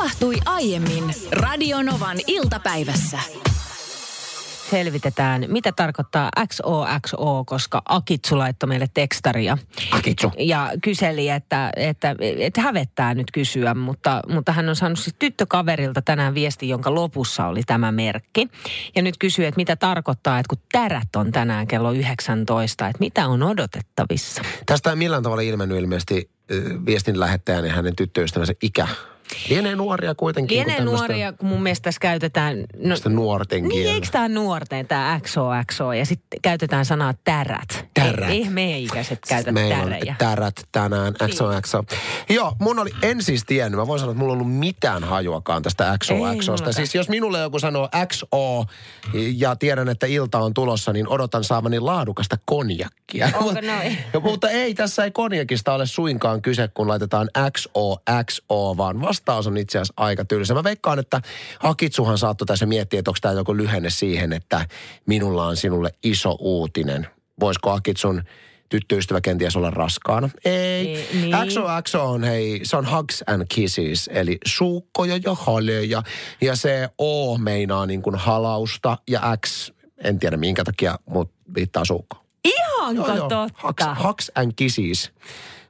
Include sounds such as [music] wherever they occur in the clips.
tapahtui aiemmin Radionovan iltapäivässä. Selvitetään, mitä tarkoittaa XOXO, koska Akitsu laittoi meille tekstaria. Akitsu. Ja kyseli, että, että, että hävettää nyt kysyä, mutta, mutta hän on saanut siis tyttökaverilta tänään viesti, jonka lopussa oli tämä merkki. Ja nyt kysyy, että mitä tarkoittaa, että kun tärät on tänään kello 19, että mitä on odotettavissa? Tästä ei millään tavalla ilmennyt ilmeisesti viestin lähettäjän ja hänen tyttöystävänsä ikä. Lienee nuoria kuitenkin. Lienee kun tämmöistä- nuoria, kun mun mielestä tässä käytetään... No, tämmöistä nuorten niin, kieltä. eikö tämä nuorten, tämä XOXO, ja sitten käytetään sanaa tärät. Tärät. Ei, ei meidän ikäiset käytä Meillä tärejä. tärät tänään, XOXO. Joo, mun oli, en siis tiennyt, mä voin sanoa, että mulla ei ollut mitään hajuakaan tästä XOXOsta. Siis jos minulle joku sanoo XO ja tiedän, että ilta on tulossa, niin odotan saavani laadukasta konjakkia. Onko noin? [laughs] Mutta ei, tässä ei konjakista ole suinkaan kyse, kun laitetaan XOXO, vaan vastaus on itse asiassa aika tylsä. Mä veikkaan, että Hakitsuhan saattoi tässä miettiä, että onko tämä joku lyhenne siihen, että minulla on sinulle iso uutinen. Voisiko Akitsun tyttöystävä kenties olla raskaana? Ei. Niin. XOXO on hei, se on hugs and kisses, eli suukkoja ja haleja. Ja se O meinaa niin kuin halausta ja X, en tiedä minkä takia, mutta viittaa suukkoon. Ihanko totta? Hugs, hugs and kisses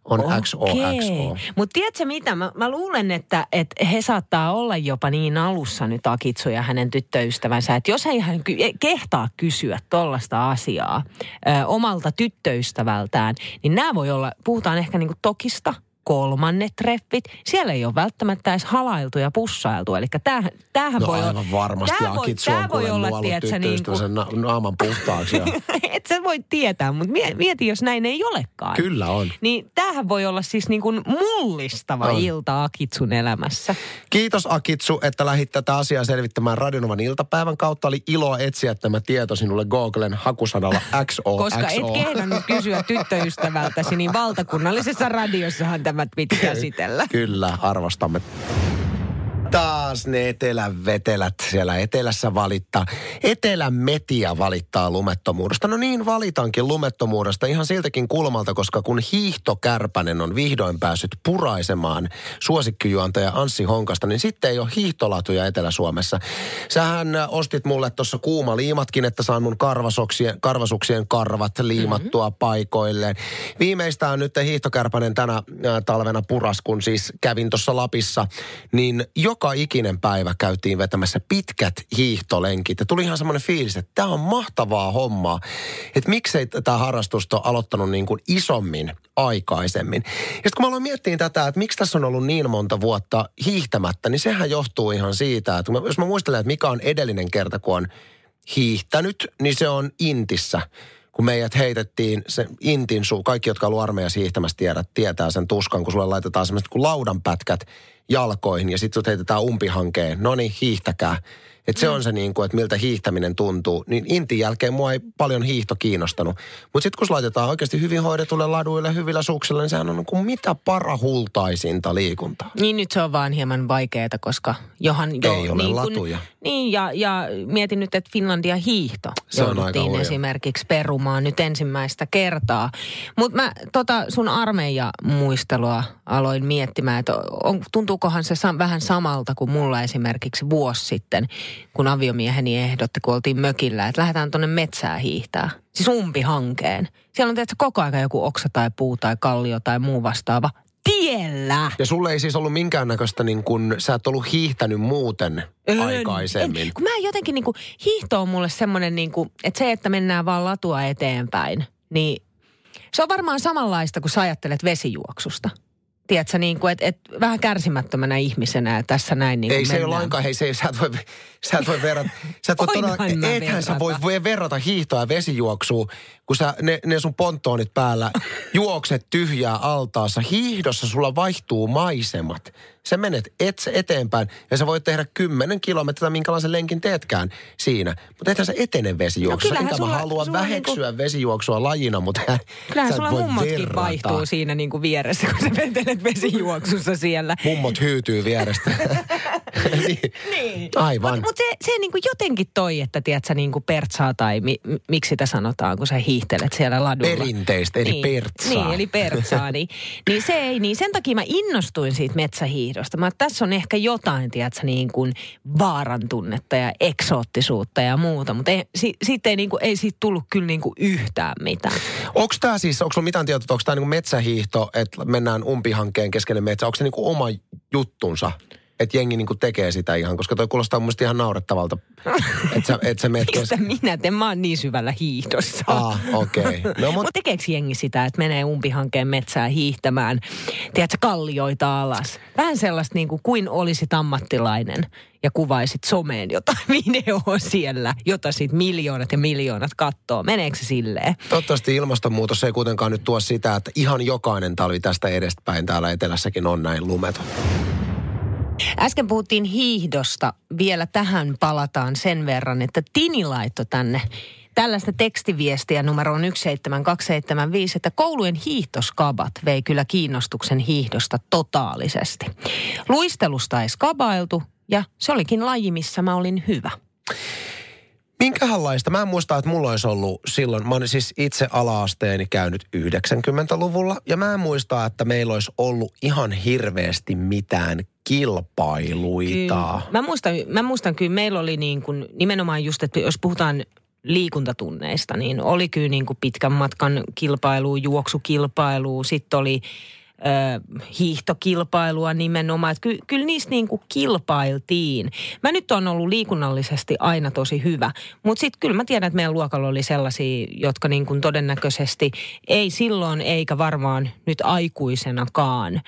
on XOXO. Mutta tiedätkö mitä? Mä, mä luulen, että, että he saattaa olla jopa niin alussa nyt Akitsu ja hänen tyttöystävänsä, että jos ei hän ky- kehtaa kysyä tollasta asiaa ö, omalta tyttöystävältään, niin nämä voi olla, puhutaan ehkä niinku tokista, kolmannet treffit. Siellä ei ole välttämättä edes halailtu ja pussailtu. Eli tämähän, tämähän No voi aivan olla... varmasti tää voi, on voi olla, tiedätkö, niin kuin, na- naaman puhtaaksi. Ja... [laughs] et sä voi tietää, mutta mie- mieti, jos näin ei olekaan. Kyllä on. Niin tämähän voi olla siis niin kuin mullistava On. ilta Akitsun elämässä. Kiitos Akitsu, että lähdit tätä asiaa selvittämään Radionovan iltapäivän kautta. Oli ilo etsiä tämä tieto sinulle Googlen hakusanalla XO. [laughs] Koska et kehdannut kysyä tyttöystävältäsi, niin valtakunnallisessa radiossahan tämä piti käsitellä. Kyllä, arvostamme. Taas ne etelän vetelät siellä etelässä valittaa. Etelän metia valittaa lumettomuudesta. No niin, valitankin lumettomuudesta ihan siltäkin kulmalta, koska kun Hiihto Kärpänen on vihdoin päässyt puraisemaan suosikkijuontaja Anssi Honkasta, niin sitten ei ole hiihtolatuja Etelä-Suomessa. Sähän ostit mulle tuossa kuuma liimatkin, että saan mun karvasuksien, karvasuksien karvat liimattua mm-hmm. paikoilleen. Viimeistään nyt Hiihtokärpänen tänä ää, talvena puras, kun siis kävin tuossa Lapissa, niin joka ikinen päivä käytiin vetämässä pitkät hiihtolenkit. Ja tuli ihan semmoinen fiilis, että tämä on mahtavaa hommaa. Että miksei tämä harrastusta ole aloittanut niin kuin isommin aikaisemmin. Ja sitten kun mä aloin miettimään tätä, että miksi tässä on ollut niin monta vuotta hiihtämättä, niin sehän johtuu ihan siitä, että jos mä muistelen, että mikä on edellinen kerta, kun on hiihtänyt, niin se on Intissä kun meidät heitettiin se intin suu, kaikki, jotka ollut armeijassa hiihtämässä tiedät, tietää sen tuskan, kun sulle laitetaan semmoiset kuin laudanpätkät jalkoihin ja sitten sut heitetään umpihankeen. No niin, hiihtäkää. Että se on se niin kuin, että miltä hiihtäminen tuntuu. Niin intin jälkeen mua ei paljon hiihto kiinnostanut. Mutta sitten kun se laitetaan oikeasti hyvin hoidetulle laduille, hyvillä suksilla, niin sehän on niin kuin mitä parahultaisinta liikuntaa. Niin nyt se on vaan hieman vaikeaa, koska johan jo... Ei ole niin latuja. Niin, ja, ja mietin nyt, että Finlandia hiihto Se on aika jouduttiin esimerkiksi perumaan nyt ensimmäistä kertaa. Mutta mä tota sun armeija-muistelua aloin miettimään, että on, tuntuukohan se sam, vähän samalta kuin mulla esimerkiksi vuosi sitten, kun aviomieheni ehdotti, kun oltiin mökillä, että lähdetään tuonne metsää hiihtää. Siis umpihankeen. Siellä on tietysti koko aika joku oksa tai puu tai kallio tai muu vastaava. Tiellä! Ja sulle ei siis ollut minkäännäköistä niin kuin, sä et ollut hiihtänyt muuten En, aikaisemmin. En, kun mä jotenkin niinku, hiihto on mulle semmoinen niinku, että se, että mennään vaan latua eteenpäin, niin se on varmaan samanlaista kuin sä ajattelet vesijuoksusta. Tiedätkö, niin kuin, että et, vähän kärsimättömänä ihmisenä ja tässä näin niin ei se ei ole lainkaan, hei se ei, sä et voi, sä et voi verrata, sä et voi todella, ethän sä verrata. voi, voi verrata hiihtoa ja vesijuoksua, kun sä ne, ne sun ponttoonit päällä juokset tyhjää altaassa. Hiihdossa sulla vaihtuu maisemat. Sä menet et, eteenpäin ja sä voit tehdä 10 kilometriä, minkälaisen lenkin teetkään siinä. Mutta ethän sä etene vesijuoksussa. No Enkä sulla- mä halua sulla väheksyä vesijuoksua lajina, mutta [laughs] Kyllähän sä sulla voi mummotkin verrata. vaihtuu siinä niin kuin vieressä, kun sä vetelet vesijuoksussa siellä. Mummot hyytyy vierestä. [laughs] niin. Niin. Aivan. Mutta mut se, se niinku jotenkin toi, että tiedät sä niinku pertsaa tai mi, mi- miksi sitä sanotaan, kun sä hiihtelet siellä ladulla. Perinteistä, eli niin, pertsaa. Niin, eli pertsaa. niin, [laughs] niin se ei, niin sen takia mä innostuin siitä metsähiihdosta. Mä, tässä on ehkä jotain, tiedätkö, niin kuin vaaran tunnetta ja eksoottisuutta ja muuta. Mutta ei, si, siitä ei, niin kuin, ei siitä tullut kyllä niin kuin yhtään mitään. Onko tämä siis, onko sulla mitään tietoa, onko tämä niinku metsähiihto, että mennään umpihankkeen keskelle metsä, onko se niinku oma juttunsa? Että jengi niinku tekee sitä ihan, koska toi kuulostaa mun mielestä ihan naurettavalta, että sä, et sä Mistä minä teen? Mä oon niin syvällä hiihdossa. Ah, okei. Okay. No, [laughs] mut, Mutta tekeekö jengi sitä, että menee umpihankkeen metsään hiihtämään, tiedätkö, kallioita alas? Vähän sellaista niin kuin, kuin olisit ammattilainen ja kuvaisit someen jotain [laughs] videoa siellä, jota sit miljoonat ja miljoonat katsoo. Meneekö se silleen? toivottavasti ilmastonmuutos ei kuitenkaan nyt tuo sitä, että ihan jokainen talvi tästä edestäpäin täällä etelässäkin on näin lumeton. Äsken puhuttiin hiihdosta. Vielä tähän palataan sen verran, että Tini laittoi tänne tällaista tekstiviestiä numeroon 17275, että koulujen hiihtoskabat vei kyllä kiinnostuksen hiihdosta totaalisesti. Luistelusta ei skabailtu ja se olikin laji, missä mä olin hyvä. Minkähänlaista? Mä en muista, että mulla olisi ollut silloin, mä siis itse ala-asteeni käynyt 90-luvulla, ja mä en muista, että meillä olisi ollut ihan hirveästi mitään kilpailuita. Kyllä. Mä muistan, mä muistan kyllä, meillä oli niin kuin, nimenomaan just, että jos puhutaan liikuntatunneista, niin oli kyllä niin kuin pitkän matkan kilpailu, juoksukilpailu, sitten oli ö, hiihtokilpailua nimenomaan. Että ky, kyllä niistä niin kuin kilpailtiin. Mä nyt on ollut liikunnallisesti aina tosi hyvä, mutta sitten kyllä mä tiedän, että meidän luokalla oli sellaisia, jotka niin kuin todennäköisesti ei silloin eikä varmaan nyt aikuisenakaan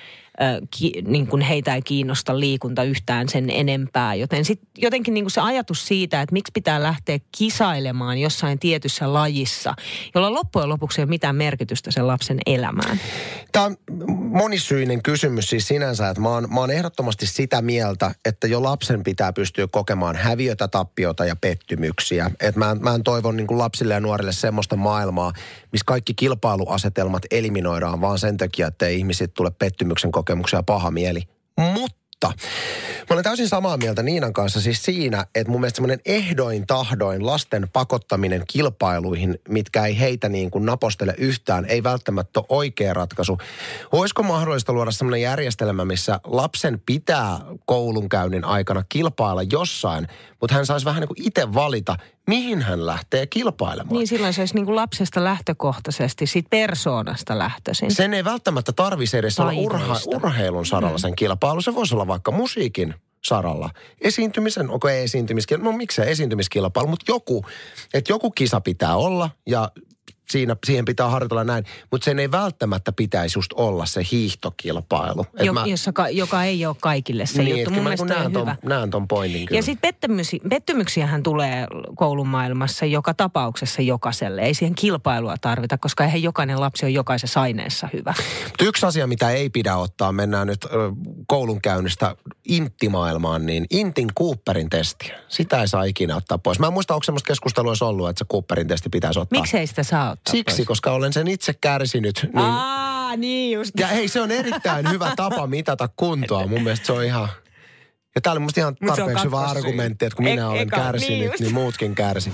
ki, niin kuin heitä ei kiinnosta liikunta yhtään sen enempää. Joten sit jotenkin niin kuin se ajatus siitä, että miksi pitää lähteä kisailemaan jossain tietyssä lajissa, jolla loppujen lopuksi ei ole mitään merkitystä sen lapsen elämään. Tämä on monisyinen kysymys siis sinänsä, että mä oon, mä oon ehdottomasti sitä mieltä, että jo lapsen pitää pystyä kokemaan häviötä, tappiota ja pettymyksiä. Et mä, mä en toivon niin kuin lapsille ja nuorille semmoista maailmaa, missä kaikki kilpailuasetelmat eliminoidaan vaan sen takia, että ihmiset tule pettymyksen kokemuksia ja paha mieli. Mutta Mä olen täysin samaa mieltä Niinan kanssa siis siinä, että mun mielestä semmoinen ehdoin tahdoin lasten pakottaminen kilpailuihin, mitkä ei heitä niin kuin napostele yhtään, ei välttämättä ole oikea ratkaisu. Olisiko mahdollista luoda semmoinen järjestelmä, missä lapsen pitää koulunkäynnin aikana kilpailla jossain, mutta hän saisi vähän niin kuin itse valita, mihin hän lähtee kilpailemaan. Niin silloin se olisi niin kuin lapsesta lähtökohtaisesti, siitä persoonasta lähtöisin. Sen ei välttämättä tarvitse edes olla urha, urheilun saralla sen kilpailu. Se voisi olla vaikka musiikin saralla. Esiintymisen, onko ei esiintymiskilpailu, no miksei esiintymiskilpailu, mutta joku, että joku kisa pitää olla ja siinä, siihen pitää harjoitella näin, mutta sen ei välttämättä pitäisi just olla se hiihtokilpailu. Et Jo, mä- jossa, ka- joka ei ole kaikille se niin, juttu. Mun mä mielestä niin toi on näen, hyvä. ton, näen ton pointin kyllä. Ja sitten pettymyksiä, pettymyksiähän tulee koulun maailmassa joka tapauksessa jokaiselle. Ei siihen kilpailua tarvita, koska eihän jokainen lapsi ole jokaisessa aineessa hyvä. Mutta yksi asia, mitä ei pidä ottaa, mennään nyt koulunkäynnistä inttimaailmaan, niin Intin Cooperin testiä. Sitä ei saa ikinä ottaa pois. Mä en muista, onko semmoista keskustelua ollut, että se Cooperin testi pitäisi ottaa. Miksei sitä saa ottaa Siksi, koska olen sen itse kärsinyt. Niin, Aa, niin just. ja hei, se on erittäin hyvä tapa mitata kuntoa. Mun mielestä se on ihan... Ja tää oli musta ihan tarpeeksi hyvä argumentti, että kun E- minä olen eka, niin kärsinyt, just. niin muutkin kärsi.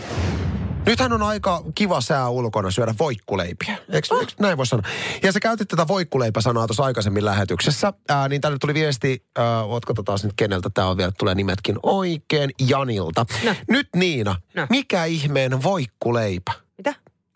Nythän on aika kiva sää ulkona syödä voikkuleipiä. Eikö, Oh. eikö näin voi sanoa? Ja sä käytit tätä voikkuleipäsanaa tuossa aikaisemmin lähetyksessä. Ää, niin tänne tuli viesti, ää, ootko taas nyt keneltä tämä on vielä, tulee nimetkin oikein, Janilta. No. Nyt Niina, No. mikä ihmeen voikkuleipä? Mitä?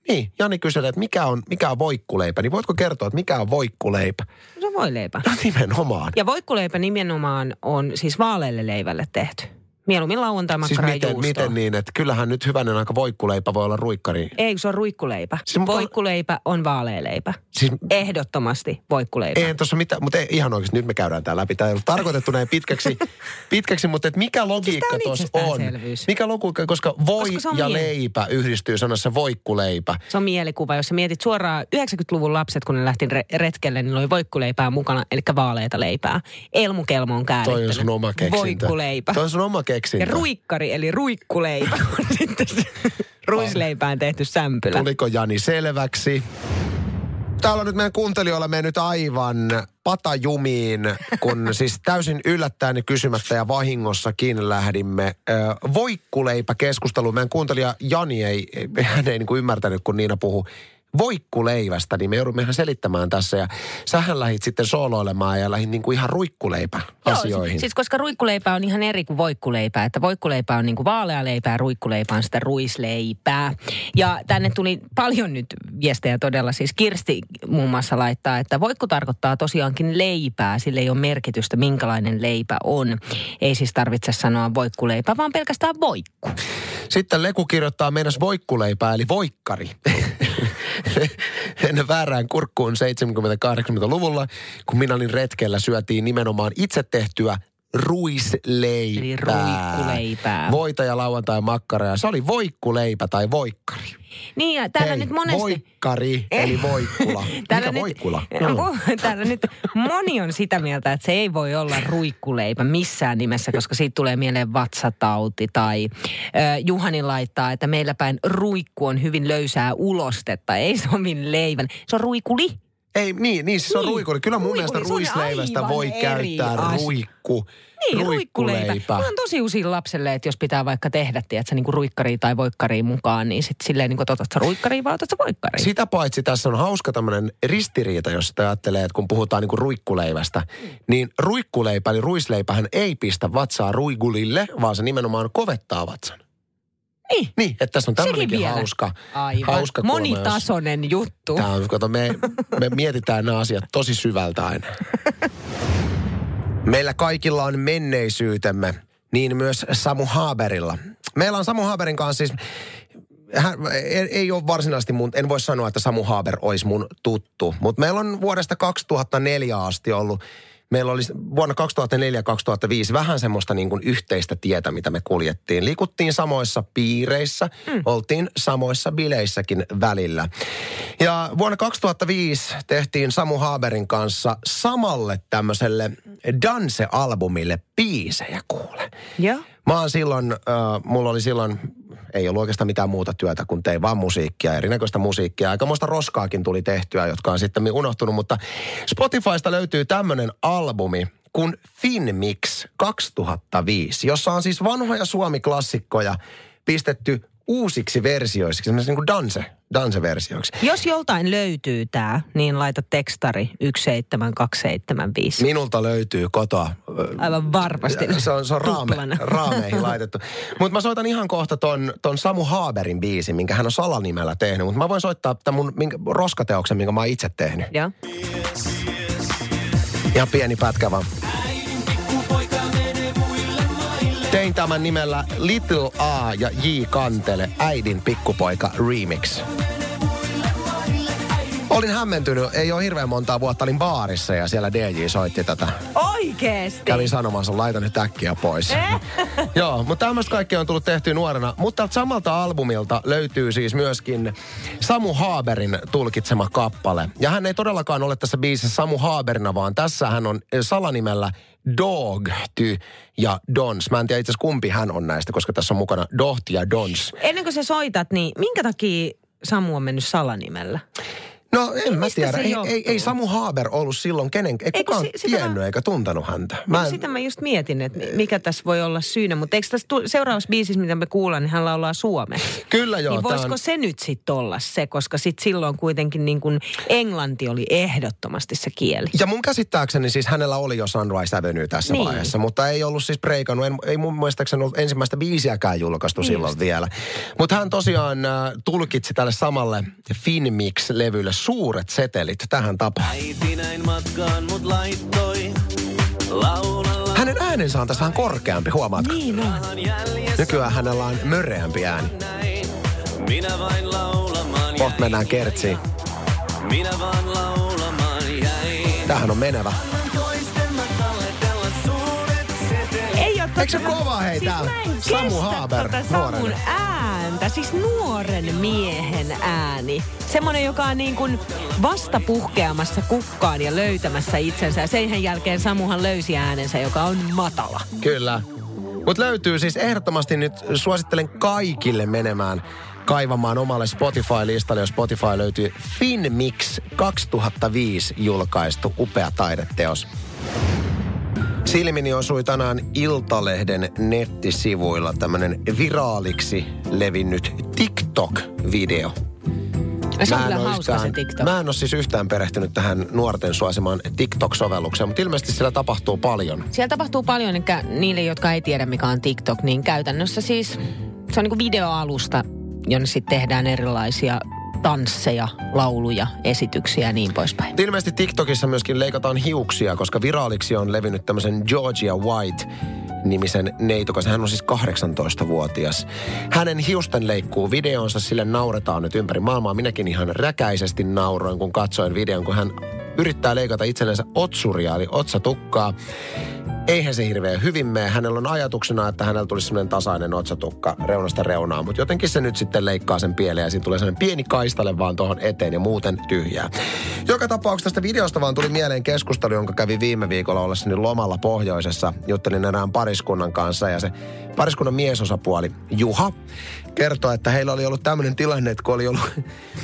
Niin, Jani kyselee, että mikä on, mikä on voikkuleipä. Niin voitko kertoa, että mikä on voikkuleipä? Se on voileipä. No nimenomaan. Ja voikkuleipä nimenomaan on siis vaaleille leivälle tehty. Mieluummin lauantai Siis miten, miten niin, että kyllähän nyt hyvänen aika voikkuleipä voi olla ruikkari. Ei, se on ruikkuleipä. Siis Voikkuleipä on vaalealeipä. Siis Ehdottomasti voikkuleipä. Ei tuossa mitään, mutta ei, ihan oikeasti nyt me käydään tää läpi. Tämä ei ollut tarkoitettu näin pitkäksi, [laughs] pitkäksi mutta et mikä logiikka Siis tää on tuossa on? Mikä logiikka, koska voi Koska ja mie- leipä yhdistyy sanassa voikkuleipä. Se on mielikuva, jos sä mietit suoraan 90-luvun lapset, kun ne lähti re- retkelle, niin oli voikkuleipää mukana, eli vaaleita leipää. Elmukelmo on käärittänyt. Toi on sun oma keksintö. Voikkuleipä. Toi on sun oma Ja keksintö. ruikkari, eli ruikkuleipä, on [laughs] sitten se ruisleipään tehty sämpylä. Tuliko Jani selväksi? Täällä on nyt meidän kuuntelijoilla mennyt aivan patajumiin, kun [laughs] siis täysin yllättäen ja kysymättä ja vahingossakin lähdimme äh, voikkuleipä keskusteluun. Meidän kuuntelija Jani ei, hän ei niin kuin ymmärtänyt, kun Niina puhuu voikkuleivästä, niin me joudumme ihan selittämään tässä. Ja sähän lähit sitten sooloilemaan ja lähit niin kuin ihan ruikkuleipä asioihin. Joo, siis koska ruikkuleipä on ihan eri kuin voikkuleipä. Että voikkuleipä on niin kuin vaalealeipää ja ruikkuleipä on sitä ruisleipää. Ja tänne tuli paljon nyt viestejä todella. Siis Kirsti muun muassa laittaa, että voikku tarkoittaa tosiaankin leipää. Sille ei ole merkitystä, minkälainen leipä on. Ei siis tarvitse sanoa voikkuleipä, vaan pelkästään voikku. Sitten Leku kirjoittaa meidän voikkuleipää, eli voikkari. Ennen väärään kurkkuun 70-80-luvulla, kun minä olin retkellä, syötiin nimenomaan itse tehtyä ruisleipää. Eli ruikkuleipää. Voita ja lauantai makkara ja se oli voikkuleipä tai voikkari. Niin ja täällä Hei, nyt monesti... voikkari eli voikkula. [laughs] Täällä Mikä nyt, voikkula? [laughs] No. Täällä nyt moni on sitä mieltä, että se ei voi olla ruikkuleipä missään nimessä, koska siitä tulee mieleen vatsatauti. Tai äh, Juhani laittaa, että meillä päin ruikku on hyvin löysää ulostetta, ei sovi leivän. Se on ruikuli. Ei, niin, niin siis on Niin. ruikuli. Kyllä mun Ruikuli, mielestä ruisleivästä voi käyttää asia. ruikku. Niin, ruikkuleipä. Mä oon tosi usein lapselle, että jos pitää vaikka tehdä, tiedätkö, niin kuin ruikkaria tai voikkaria mukaan, niin sitten silleen niin kuin, otat sä ruikkaria vai otat sä voikkaria? Sitä paitsi tässä on hauska tämmöinen ristiriita, jos sitä ajattelee, että kun puhutaan niinku ruikkuleivästä, niin ruikkuleipä eli ruisleipähän ei pistä vatsaa ruigulille, vaan se nimenomaan kovettaa vatsan. Niin. Niin, että tässä on tämmöinenkin hauska, Aivan. hauska kulma, jos- Monitasoinen juttu. Tämä on, kato, me, me [laughs] mietitään nämä asiat tosi syvältä aina. Meillä kaikilla on menneisyytemme, niin myös Samu Haberilla. Meillä on Samu Haberin kanssa siis, hän ei, ei ole varsinaisesti mun, en voi sanoa, että Samu Haber olisi mun tuttu, mutta meillä on vuodesta 2004 asti ollut Meillä oli vuonna 2004-2005 vähän semmoista niin kuin yhteistä tietä, mitä me kuljettiin. Liikuttiin samoissa piireissä, mm. oltiin samoissa bileissäkin välillä. Ja vuonna 2005 tehtiin Samu Haberin kanssa samalle tämmöiselle Danse-albumille biisejä kuule. Joo. Mä oon silloin, äh, mulla oli silloin, ei ollut oikeastaan mitään muuta työtä, kun tein vaan musiikkia, erinäköistä musiikkia. Aikamoista roskaakin tuli tehtyä, jotka on sitten unohtunut, mutta Spotifysta löytyy tämmönen albumi kuin Finmix 2005, jossa on siis vanhoja suomiklassikkoja pistetty uusiksi versioiksi, semmoisiksi niin kuin danse, danse-versioiksi. Jos joltain löytyy tämä, niin laita tekstari 17275. Minulta löytyy kotoa. Aivan varmasti. Se on, se on raame, [laughs] raameihin laitettu. Mutta mä soitan ihan kohta ton, ton Samu Haberin biisin, minkä hän on salanimellä tehnyt. Mutta mä voin soittaa tämän mun minkä, roskateoksen, minkä mä oon itse tehnyt. Joo. Ihan pieni pätkä vaan. Tein tämän nimellä Little A ja J. Kantele, äidin pikkupoika remix. Olin hämmentynyt, ei ole hirveän montaa vuotta, olin baarissa ja siellä DJ soitti tätä. Oikeesti? Kävin sanomassa, laita nyt äkkiä pois. Eh? [laughs] Joo, mutta tämmöistä kaikkea on tullut tehtyä nuorena. Mutta samalta albumilta löytyy siis myöskin Samu Haaberin tulkitsema kappale. Ja hän ei todellakaan ole tässä biisissä Samu Haaberina, vaan tässä hän on salanimellä Dog, Ty ja Dons. Mä en tiedä itse asiassa kumpi hän on näistä, koska tässä on mukana Doht ja Dons. Ennen kuin sä soitat, niin minkä takia Samu on mennyt salanimellä? No en mä tiedä. Ei, ei, ei Samu Haaber ollut silloin kenen, ei Eikö kukaan si- tiennyt mä- eikä tuntenut häntä. Mä en, Sitä mä just mietin, että mi- mikä tässä voi olla syynä. Mutta eikö tässä tu- seuraavassa biisissä, mitä me kuullaan, niin hän laulaa suomeksi? [laughs] kyllä joo. niin voisiko on- se nyt sitten olla se, koska sitten silloin kuitenkin niin kuin englanti oli ehdottomasti se kieli. Ja mun käsittääkseni siis hänellä oli jo Sunrise Avenue tässä Niin. vaiheessa, mutta ei ollut siis breikannut, en, ei mun muistaakseni ollut ensimmäistä biisiäkään julkaistu Niin silloin vielä. Mutta hän tosiaan äh, tulkitsi tälle samalle Finmix-levylle suuret setelit tähän tapaan. Äiti näin matkaan mut laittoi. Laulalla Hänen äänensä on tässä vähän korkeampi, huomaatko? Niin on. Nykyään hänellä on möreämpi ääni. Minä vain laulamaan Kohta mennään kertsiin. Minä vaan laulamaan jäin. Tähän on menevä. Eikö se kova, hei, siis tää mä en Samu Haber, tota Samun ääntä, siis nuoren miehen ääni. Semmoinen, joka on niin kuin vasta puhkeamassa kukkaan ja löytämässä itsensä. Ja sen jälkeen Samuhan löysi äänensä, joka on matala. Kyllä. Mutta löytyy siis ehdottomasti nyt, suosittelen kaikille menemään kaivamaan omalle Spotify-listalle, jos Spotify löytyy Finmix 2005 julkaistu upea taideteos. Silmini osui tänään Iltalehden nettisivuilla tämmönen viraaliksi levinnyt TikTok-video. Se on Mä en hauska se yhtään- TikTok. Mä en ole siis yhtään perehtynyt tähän nuorten suosimaan TikTok-sovellukseen, mutta ilmeisesti siellä tapahtuu paljon. Siellä tapahtuu paljon, eli niille, jotka ei tiedä mikä on TikTok, niin käytännössä siis se on niin kuin videoalusta, jonne sitten tehdään erilaisia tansseja, lauluja, esityksiä ja niin poispäin. Ilmeisesti TikTokissa myöskin leikataan hiuksia, koska viraaliksi on levinnyt tämmöisen Georgia White nimisen neitokas. Hän on siis 18-vuotias. Hänen hiusten leikkuu videonsa, sille nauretaan nyt ympäri maailmaa. Minäkin ihan räkäisesti nauroin, kun katsoin videon, kun hän yrittää leikata itsellensä otsuria, eli otsatukkaa. Eihän se hirveän hyvin mene. Hänellä on ajatuksena, että hänellä tulisi semmoinen tasainen otsatukka reunasta reunaan, mutta jotenkin se nyt sitten leikkaa sen pieleen ja siinä tulee semmoinen pieni kaistale vaan tuohon eteen ja muuten tyhjää. Joka tapauksessa tästä videosta vaan tuli mieleen keskustelu, jonka kävi viime viikolla ollessani lomalla pohjoisessa. Juttelin erään pariskunnan kanssa ja se pariskunnan miesosapuoli Juha kertoi, että heillä oli ollut tämmöinen tilanne, että kun oli ollut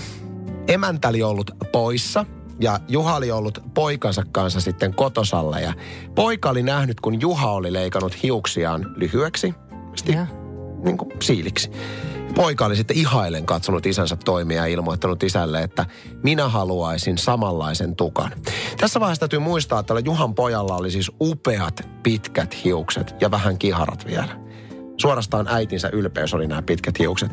[laughs] emäntä oli ollut poissa ja Juha oli ollut poikansa kanssa sitten kotosalla ja poika oli nähnyt, kun Juha oli leikannut hiuksiaan lyhyeksi, sti, Ja. niin kuin siiliksi. Poika oli sitten ihailen katsonut isänsä toimia ja ilmoittanut isälle, että minä haluaisin samanlaisen tukan. Tässä vaiheessa täytyy muistaa, että tällä Juhan pojalla oli siis upeat pitkät hiukset ja vähän kiharat vielä. Suorastaan äitinsä ylpeys oli nämä pitkät hiukset.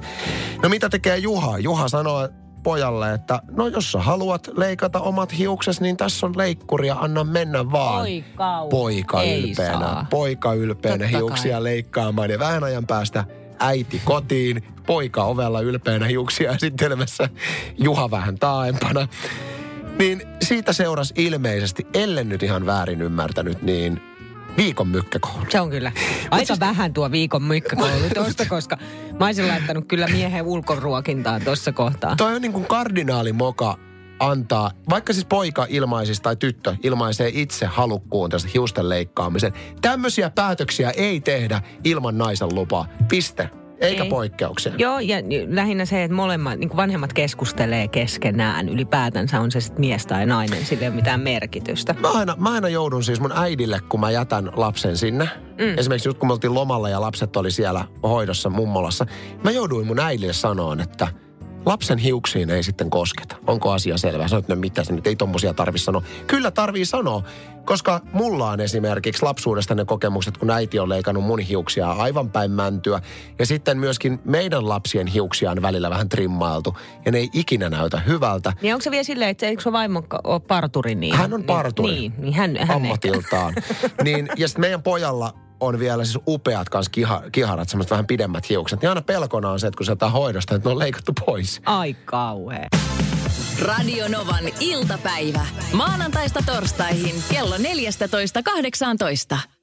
No mitä tekee Juha? Juha sanoo pojalle, että no jos sä haluat leikata omat hiukses, niin tässä on leikkuri ja anna mennä vaan. Oi. Poika Ei ylpeänä, saa. poika ylpeänä Totta hiuksia kai. leikkaamaan ja vähän ajan päästä äiti kotiin, poika ovella ylpeänä hiuksia esittelemässä, Juha vähän taaempana. Niin siitä seurasi ilmeisesti, ellen nyt ihan väärin ymmärtänyt, niin viikon mykkäkoulu. Se on kyllä. Aika vähän tuo viikon mykkäkoulu [laughs] tuosta, koska mä olisin laittanut kyllä miehen ulkoruokintaan tuossa kohtaa. Toi on niin kuin kardinaalimoka antaa, vaikka siis poika ilmaisisi tai tyttö ilmaisee itse halukkuun tästä hiusten leikkaamisen. Tämmöisiä päätöksiä ei tehdä ilman naisen lupaa. Piste. Eikä Ei. poikkeuksia. Joo, ja lähinnä se, että molemmat, niin vanhemmat keskustelee keskenään. Ylipäätänsä on se sitten mies tai nainen, sillä ei ole mitään merkitystä. Mä aina, mä aina joudun siis mun äidille, kun mä jätän lapsen sinne. Mm. Esimerkiksi just kun me oltiin lomalla ja lapset oli siellä hoidossa mummolassa. Mä jouduin mun äidille sanoon, että lapsen hiuksiin ei sitten kosketa. Onko asia selvä? Sanoit, no mitä se nyt ei tommosia tarvi sanoa. Kyllä tarvii sanoa, koska mulla on esimerkiksi lapsuudesta ne kokemukset, kun äiti on leikannut mun hiuksia aivan päin mäntyä. Ja sitten myöskin meidän lapsien hiuksia on välillä vähän trimmailtu. Ja ne ei ikinä näytä hyvältä. Niin onko se vielä silleen, että eikö se vaimo ole parturi? Niin, Hän on parturi. Niin, niin hän, hän ammatiltaan. [laughs] niin, ja sitten meidän pojalla on vielä siis upeat kanssa kiha, kiharat, semmoiset vähän pidemmät hiukset. Niin aina pelkona on se, että kun sieltä hoidosta, että ne on leikattu pois. Ai kauhea. Radio Novan iltapäivä. Maanantaista torstaihin kello 14.18.